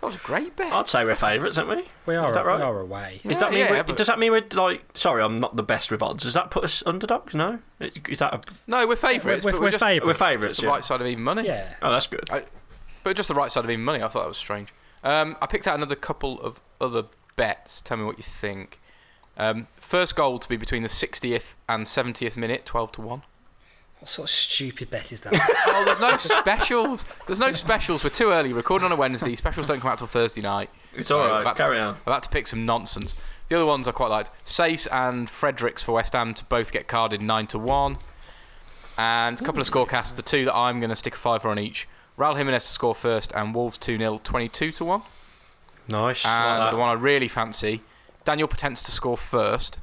That was a great bet. I'd say we're favourites, aren't we? We are. Is that right? We are away. Does that mean? Yeah, we're, does that mean we're like? Sorry, I'm not the best with odds. Does that put us underdogs? No. Is that? A... No, we're favourites. We're, we're, we're, just, favourites. We're favourites. the yeah. right side of even money. Yeah. Oh, that's good. I, but just the right side of even money. I thought that was strange. Um, I picked out another couple of other bets. Tell me what you think. Um, first goal to be between the 60th and 70th minute, 12 to one. What sort of stupid bet is that? oh, there's no specials. There's no specials. We're too early. Recording on a Wednesday. Specials don't come out till Thursday night. It's so all right. About Carry to, on. About to pick some nonsense. The other ones I quite liked. Saïss and Fredericks for West Ham to both get carded nine to one, and a couple of scorecasts. The two that I'm going to stick a fiver on each. Raul Jimenez to score first, and Wolves 2 0, 22 to one. Nice. And like the one I really fancy, Daniel Podence to score first,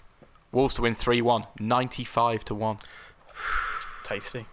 Wolves to win 3 1, 95 to 1. Tasty.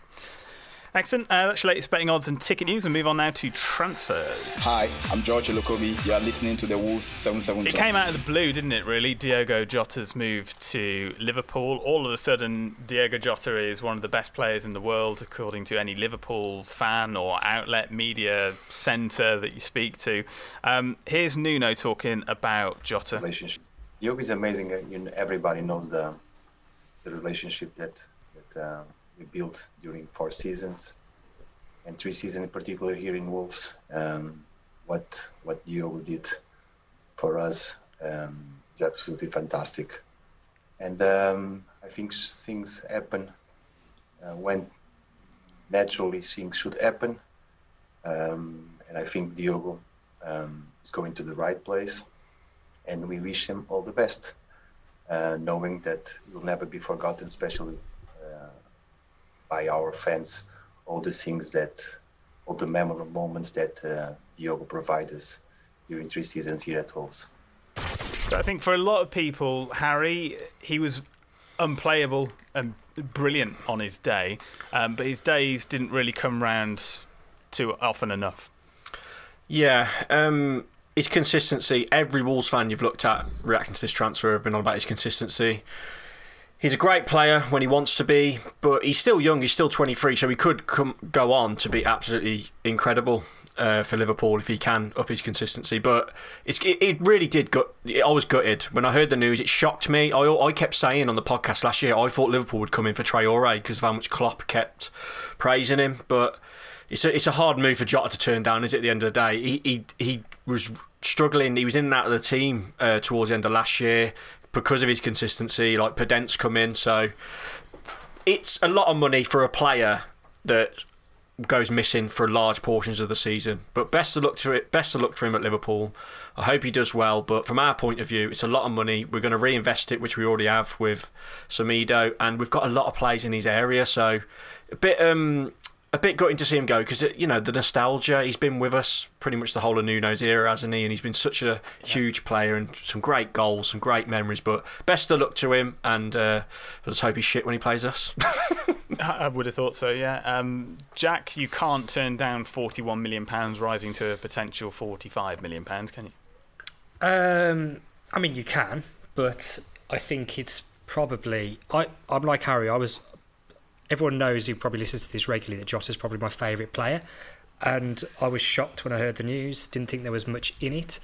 Excellent. Uh, that's your latest betting odds and ticket news. And move on now to transfers. Hi, I'm George Elokobi. You are listening to the Wolves 77 It came out of the blue, didn't it, really? Diogo Jota's move to Liverpool. All of a sudden, Diogo Jota is one of the best players in the world, according to any Liverpool fan or outlet media centre that you speak to. Um, here's Nuno talking about Jota. Relationship. Diogo is amazing. You know, everybody knows the the relationship that that uh, we built during four seasons and three seasons in particular here in Wolves. Um, what what Diogo did for us um, is absolutely fantastic, and um, I think things happen uh, when naturally things should happen, um, and I think Diogo um, is going to the right place, and we wish him all the best, uh, knowing that he will never be forgotten, especially by our fans all the things that all the memorable moments that uh, Diogo provided us during three seasons here at Wolves. So I think for a lot of people, Harry, he was unplayable and brilliant on his day, um, but his days didn't really come round too often enough. Yeah, um, his consistency. Every Wolves fan you've looked at reacting to this transfer have been on about his consistency. He's a great player when he wants to be, but he's still young. He's still 23, so he could come, go on to be absolutely incredible uh, for Liverpool if he can up his consistency. But it, it really did gut. I was gutted when I heard the news. It shocked me. I, I kept saying on the podcast last year I thought Liverpool would come in for Traore because of how much Klopp kept praising him. But it's a, it's a hard move for Jota to turn down, is it? At the end of the day, he he, he was struggling. He was in and out of the team uh, towards the end of last year because of his consistency. Like Podence come in, so it's a lot of money for a player that goes missing for large portions of the season. But best of luck to it. Best of luck to him at Liverpool. I hope he does well. But from our point of view, it's a lot of money. We're going to reinvest it, which we already have with Semedo, and we've got a lot of players in his area. So a bit um a bit gutting to see him go because you know the nostalgia. He's been with us pretty much the whole of Nuno's era, hasn't he? And he's been such a huge player and some great goals, some great memories. But best of luck to him, and uh, let's hope he's shit when he plays us. I would have thought so. Yeah, um, Jack, you can't turn down forty-one million pounds, rising to a potential forty-five million pounds, can you? Um, I mean, you can, but I think it's probably. I I'm like Harry. I was everyone knows who probably listens to this regularly that Joss is probably my favourite player. And I was shocked when I heard the news, didn't think there was much in it.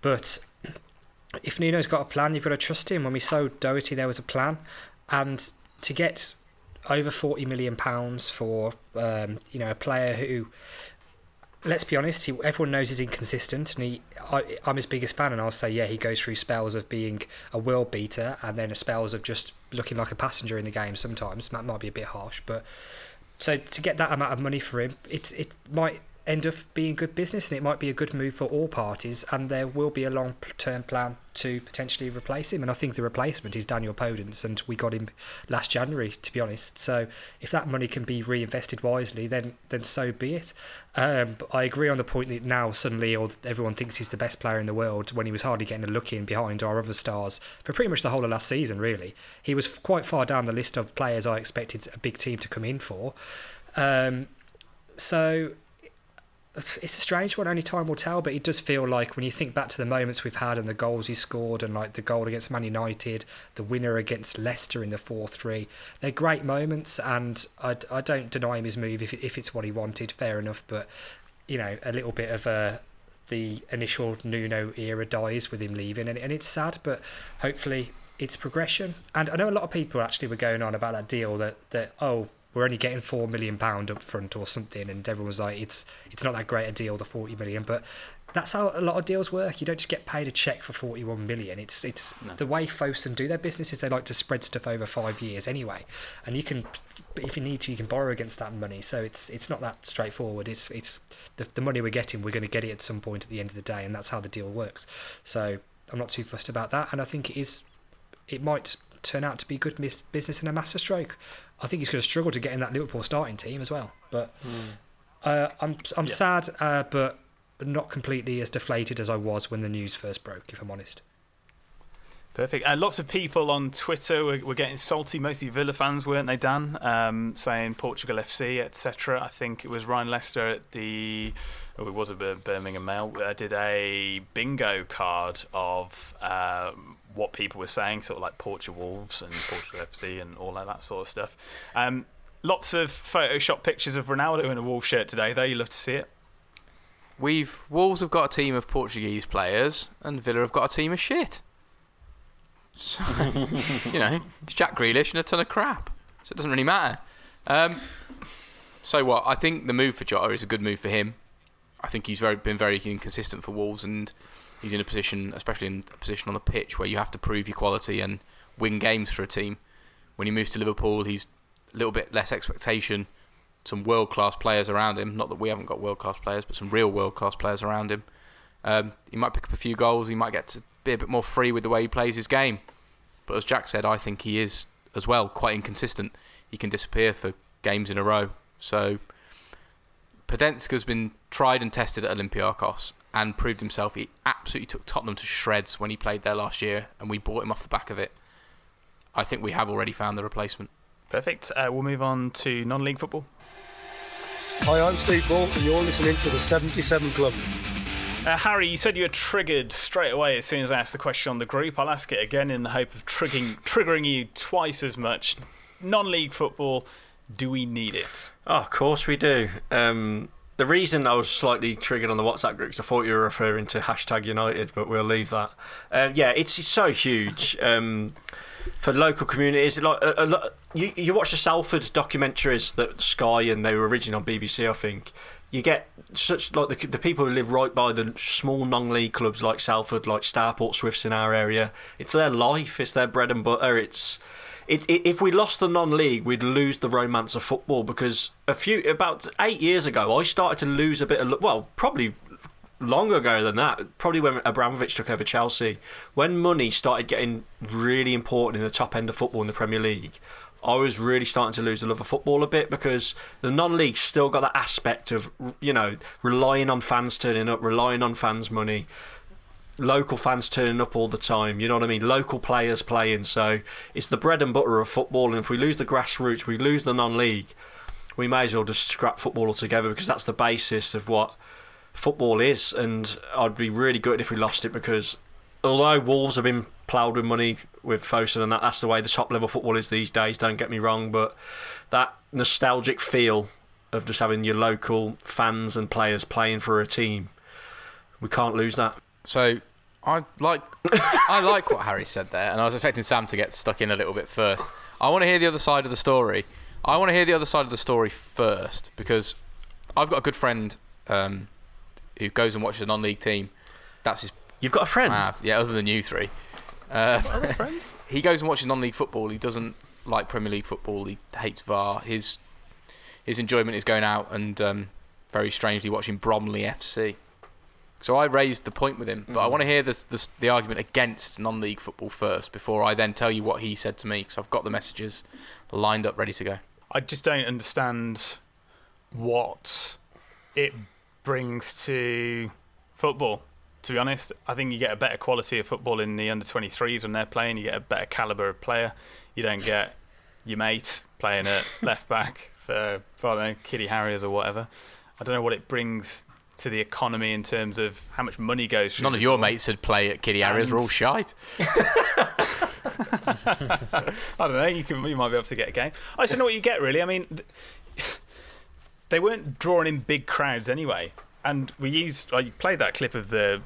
But if Nuno's got a plan, you've got to trust him. When we sold Doherty, there was a plan. And to get over £40 million for um, you know a player who let's be honest, he, everyone knows he's inconsistent, and he, I, I'm his biggest fan, and I'll say, yeah, he goes through spells of being a world beater, and then spells of just looking like a passenger in the game. Sometimes that might be a bit harsh, but so to get that amount of money for him, it it might end up being good business and it might be a good move for all parties and there will be a long term plan to potentially replace him. And I think the replacement is Daniel Podence and we got him last January to be honest. So if that money can be reinvested wisely then then so be it. Um, but I agree on the point that now suddenly all, everyone thinks he's the best player in the world when he was hardly getting a look in behind our other stars for pretty much the whole of last season really. He was quite far down the list of players I expected a big team to come in for. Um, so it's a strange one. Only time will tell. But it does feel like when you think back to the moments we've had and the goals he scored, and like the goal against Man United, the winner against Leicester in the four three, they're great moments. And I, I don't deny him his move if if it's what he wanted. Fair enough. But you know, a little bit of a the initial Nuno era dies with him leaving, and and it's sad. But hopefully it's progression. And I know a lot of people actually were going on about that deal that that oh we're only getting four million pound up front or something, and everyone was like, it's it's not that great a deal, the forty million, but that's how a lot of deals work. You don't just get paid a check for forty one million. It's it's no. the way Fosun do their business is they like to spread stuff over five years anyway, and you can. If you need to, you can borrow against that money. So it's it's not that straightforward. It's it's the, the money we're getting. We're going to get it at some point at the end of the day, and that's how the deal works. So I'm not too fussed about that, and I think it is. It might turn out to be good business in a masterstroke. I think he's going to struggle to get in that Liverpool starting team as well. But mm. uh, I'm I'm yeah. sad, uh, but not completely as deflated as I was when the news first broke. If I'm honest. Perfect. Uh, lots of people on Twitter were, were, getting salty, mostly Villa fans, weren't they, Dan? Um, saying Portugal FC, etc. I think it was Ryan Lester at the, oh, it was a Birmingham Mail, uh, did a bingo card of um, what people were saying, sort of like Portugal Wolves and Portugal FC and all that sort of stuff. Um, lots of Photoshop pictures of Ronaldo in a Wolves shirt today, though. You love to see it. We've Wolves have got a team of Portuguese players, and Villa have got a team of shit. So, you know, it's Jack Grealish and a ton of crap. So it doesn't really matter. Um, so what? I think the move for Jota is a good move for him. I think he's very been very inconsistent for Wolves, and he's in a position, especially in a position on the pitch, where you have to prove your quality and win games for a team. When he moves to Liverpool, he's a little bit less expectation. Some world class players around him. Not that we haven't got world class players, but some real world class players around him. Um, he might pick up a few goals. He might get to be a bit more free with the way he plays his game. But as Jack said, I think he is as well quite inconsistent. He can disappear for games in a row. So Podence has been tried and tested at Olympiacos and proved himself. He absolutely took Tottenham to shreds when he played there last year, and we bought him off the back of it. I think we have already found the replacement. Perfect. Uh, we'll move on to non-league football. Hi, I'm Steve Ball, and you're listening to the 77 Club. Uh, Harry, you said you were triggered straight away as soon as I asked the question on the group. I'll ask it again in the hope of triggering, triggering you twice as much. Non league football, do we need it? Oh, of course we do. Um, the reason I was slightly triggered on the WhatsApp group is I thought you were referring to hashtag United, but we'll leave that. Uh, yeah, it's, it's so huge. Um, for local communities. Like a, a, you, you watch the Salford documentaries that Sky and they were originally on BBC, I think you get such like the, the people who live right by the small non-league clubs like Salford, like Stourport Swifts in our area. It's their life. It's their bread and butter. It's it, it, if we lost the non-league, we'd lose the romance of football because a few about eight years ago, I started to lose a bit of well, probably long ago than that. Probably when Abramovich took over Chelsea, when money started getting really important in the top end of football in the Premier League. I was really starting to lose the love of football a bit because the non-league still got that aspect of you know relying on fans turning up, relying on fans' money, local fans turning up all the time. You know what I mean? Local players playing. So it's the bread and butter of football. And if we lose the grassroots, we lose the non-league. We may as well just scrap football altogether because that's the basis of what football is. And I'd be really good if we lost it because although Wolves have been ploughed with money with Fosun and that, that's the way the top level football is these days, don't get me wrong, but that nostalgic feel of just having your local fans and players playing for a team, we can't lose that. So I like I like what Harry said there, and I was expecting Sam to get stuck in a little bit first. I want to hear the other side of the story. I want to hear the other side of the story first because I've got a good friend um, who goes and watches a non-league team. That's his You've got a friend? Have, yeah, other than you three. Uh, other friends? he goes and watches non-league football. He doesn't like Premier League football. He hates VAR. His his enjoyment is going out and um, very strangely watching Bromley FC. So I raised the point with him, but mm. I want to hear this, this, the argument against non-league football first before I then tell you what he said to me because I've got the messages lined up, ready to go. I just don't understand what it brings to football to be honest. I think you get a better quality of football in the under 23s when they're playing. You get a better caliber of player. You don't get your mate playing at left back for, for I don't know, Kiddie Harriers or whatever. I don't know what it brings to the economy in terms of how much money goes. None of your mates would play at Kiddie Harriers. We're all shite. I don't know. You can, you might be able to get a game. I just don't know what you get really. I mean, they weren't drawing in big crowds anyway and we used I played that clip of the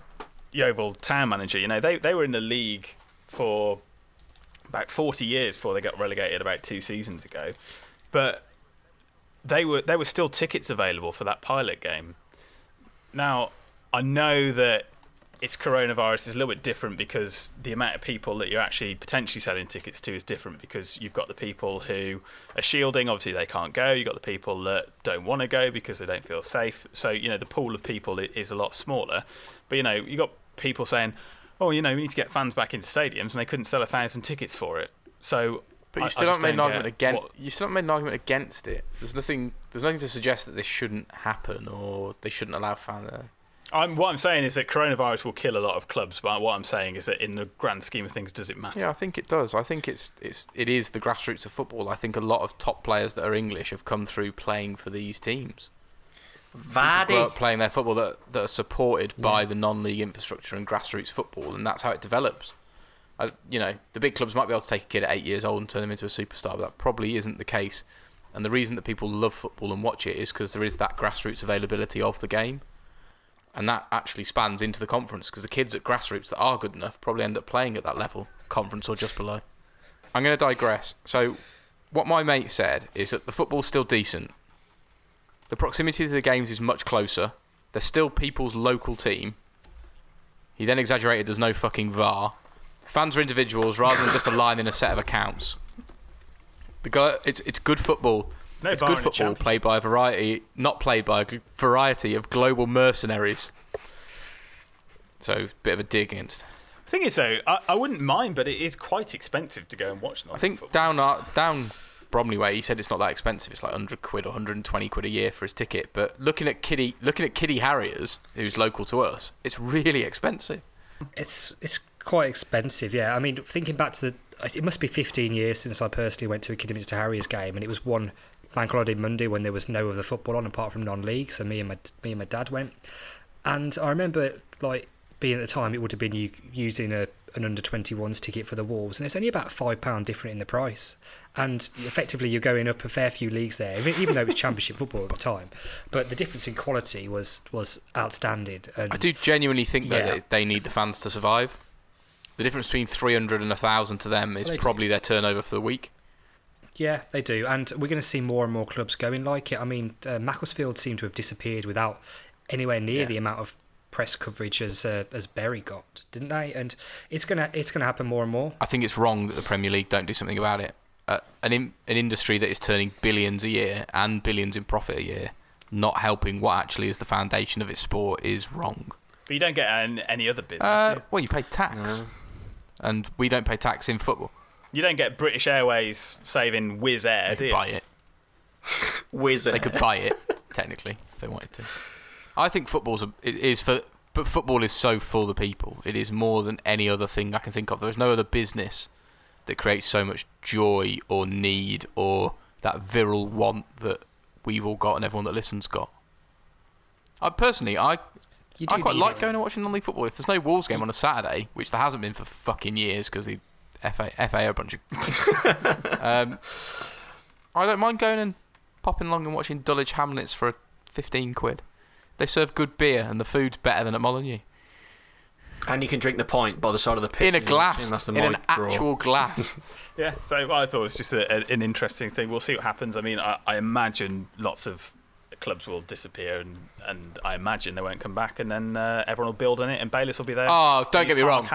Yeovil town manager. You know, they they were in the league for about 40 years before they got relegated about two seasons ago, but they were there were still tickets available for that pilot game. Now I know that it's coronavirus is a little bit different because the amount of people that you're actually potentially selling tickets to is different because you've got the people who are shielding, obviously they can't go. You've got the people that don't want to go because they don't feel safe. So, you know, the pool of people is a lot smaller. But, you know, you've got people saying, oh, you know, we need to get fans back into stadiums and they couldn't sell a thousand tickets for it. So but you still I, I haven't made an argument against. You still haven't made an argument against it. There's nothing. There's nothing to suggest that this shouldn't happen or they shouldn't allow fans. I'm, what I'm saying is that coronavirus will kill a lot of clubs, but what I'm saying is that in the grand scheme of things, does it matter? Yeah, I think it does. I think it's it's it is the grassroots of football. I think a lot of top players that are English have come through playing for these teams. Vardy playing their football that that are supported yeah. by the non-league infrastructure and grassroots football, and that's how it develops. I, you know, the big clubs might be able to take a kid at eight years old and turn him into a superstar, but that probably isn't the case. And the reason that people love football and watch it is because there is that grassroots availability of the game and that actually spans into the conference because the kids at grassroots that are good enough probably end up playing at that level, conference or just below. I'm going to digress. So, what my mate said is that the football's still decent. The proximity to the games is much closer. They're still people's local team. He then exaggerated there's no fucking VAR. Fans are individuals rather than just a line in a set of accounts. The guy, it's it's good football no it's good football played by a variety, not played by a variety of global mercenaries. So, bit of a dig against. The thing is, though, I, I wouldn't mind, but it is quite expensive to go and watch. I think football. down uh, down Bromley way, he said it's not that expensive. It's like 100 quid or 120 quid a year for his ticket. But looking at Kiddie, looking at Kiddie Harriers, who's local to us, it's really expensive. It's it's quite expensive, yeah. I mean, thinking back to the, it must be 15 years since I personally went to a Kidderminster Harriers game, and it was one bank holiday Monday when there was no other football on apart from non-league. So me and my me and my dad went, and I remember like being at the time it would have been you using a an under 21s ticket for the Wolves, and it's only about five pound different in the price. And effectively, you're going up a fair few leagues there, even though it was Championship football at the time. But the difference in quality was was outstanding. And I do genuinely think yeah. that they need the fans to survive. The difference between 300 and 1,000 to them is well, probably do. their turnover for the week. Yeah, they do, and we're going to see more and more clubs going like it. I mean, uh, Macclesfield seemed to have disappeared without anywhere near yeah. the amount of press coverage as uh, as Bury got, didn't they? And it's gonna it's gonna happen more and more. I think it's wrong that the Premier League don't do something about it. Uh, an in, an industry that is turning billions a year and billions in profit a year, not helping what actually is the foundation of its sport is wrong. But you don't get any other business. Uh, you? Well, you pay tax, no. And we don't pay tax in football. You don't get British Airways saving Wizz Air, they do you? buy it. Wizz Air. They could buy it technically if they wanted to. I think football's a, it is for, but football is so for the people. It is more than any other thing I can think of. There is no other business that creates so much joy or need or that virile want that we've all got and everyone that listens got. I personally, I I quite like going and watching non-league football. If there's no Wolves game on a Saturday, which there hasn't been for fucking years because the FA, FA are a bunch of. um, I don't mind going and popping along and watching Dulwich Hamlets for 15 quid. They serve good beer and the food's better than at Molineux. And you can drink the pint by the side of the pitch. In a glass. That's the in an draw. actual glass. yeah, so I thought it was just a, a, an interesting thing. We'll see what happens. I mean, I, I imagine lots of clubs will disappear, and, and I imagine they won't come back, and then uh, everyone will build on it, and Bayliss will be there. Oh, don't get me wrong.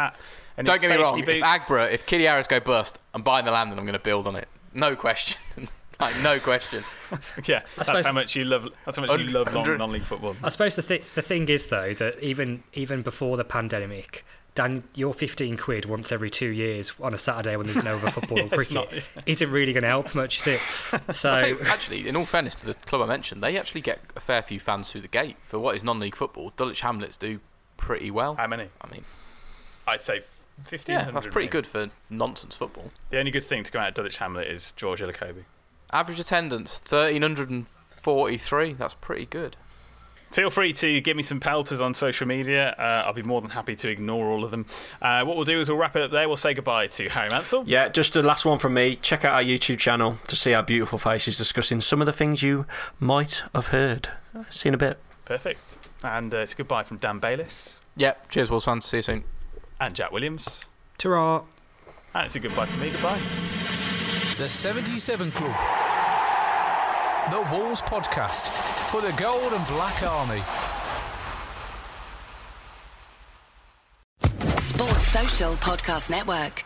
and don't get me wrong. Boots. If Agbra, if Kiddie Harris go bust, I'm buying the land and I'm going to build on it. No question. like no question. yeah, that's how much you love. That's how much you love non-league football. I suppose the th- the thing is though that even even before the pandemic, Dan, your 15 quid once every two years on a Saturday when there's no other football or cricket not, yeah. isn't really going to help much, is it? So you, actually, in all fairness to the club I mentioned, they actually get a fair few fans through the gate for what is non-league football. Dulwich Hamlets do pretty well. How many? I mean, I'd say 1500. Yeah, that's pretty maybe. good for nonsense football. The only good thing to come out of Dulwich Hamlet is George Elokobi. Average attendance 1343. That's pretty good. Feel free to give me some pelters on social media. Uh, I'll be more than happy to ignore all of them. Uh, what we'll do is we'll wrap it up there. We'll say goodbye to Harry Mansell. Yeah, just the last one from me. Check out our YouTube channel to see our beautiful faces discussing some of the things you might have heard. See you in a bit. Perfect. And uh, it's goodbye from Dan Bayliss. Yep. Cheers, Wolves fans. See you soon. And Jack Williams. Ta And it's a goodbye from me. Goodbye. The 77 Club. The Wolves Podcast for the Gold and Black Army. Sports Social Podcast Network.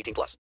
18 plus.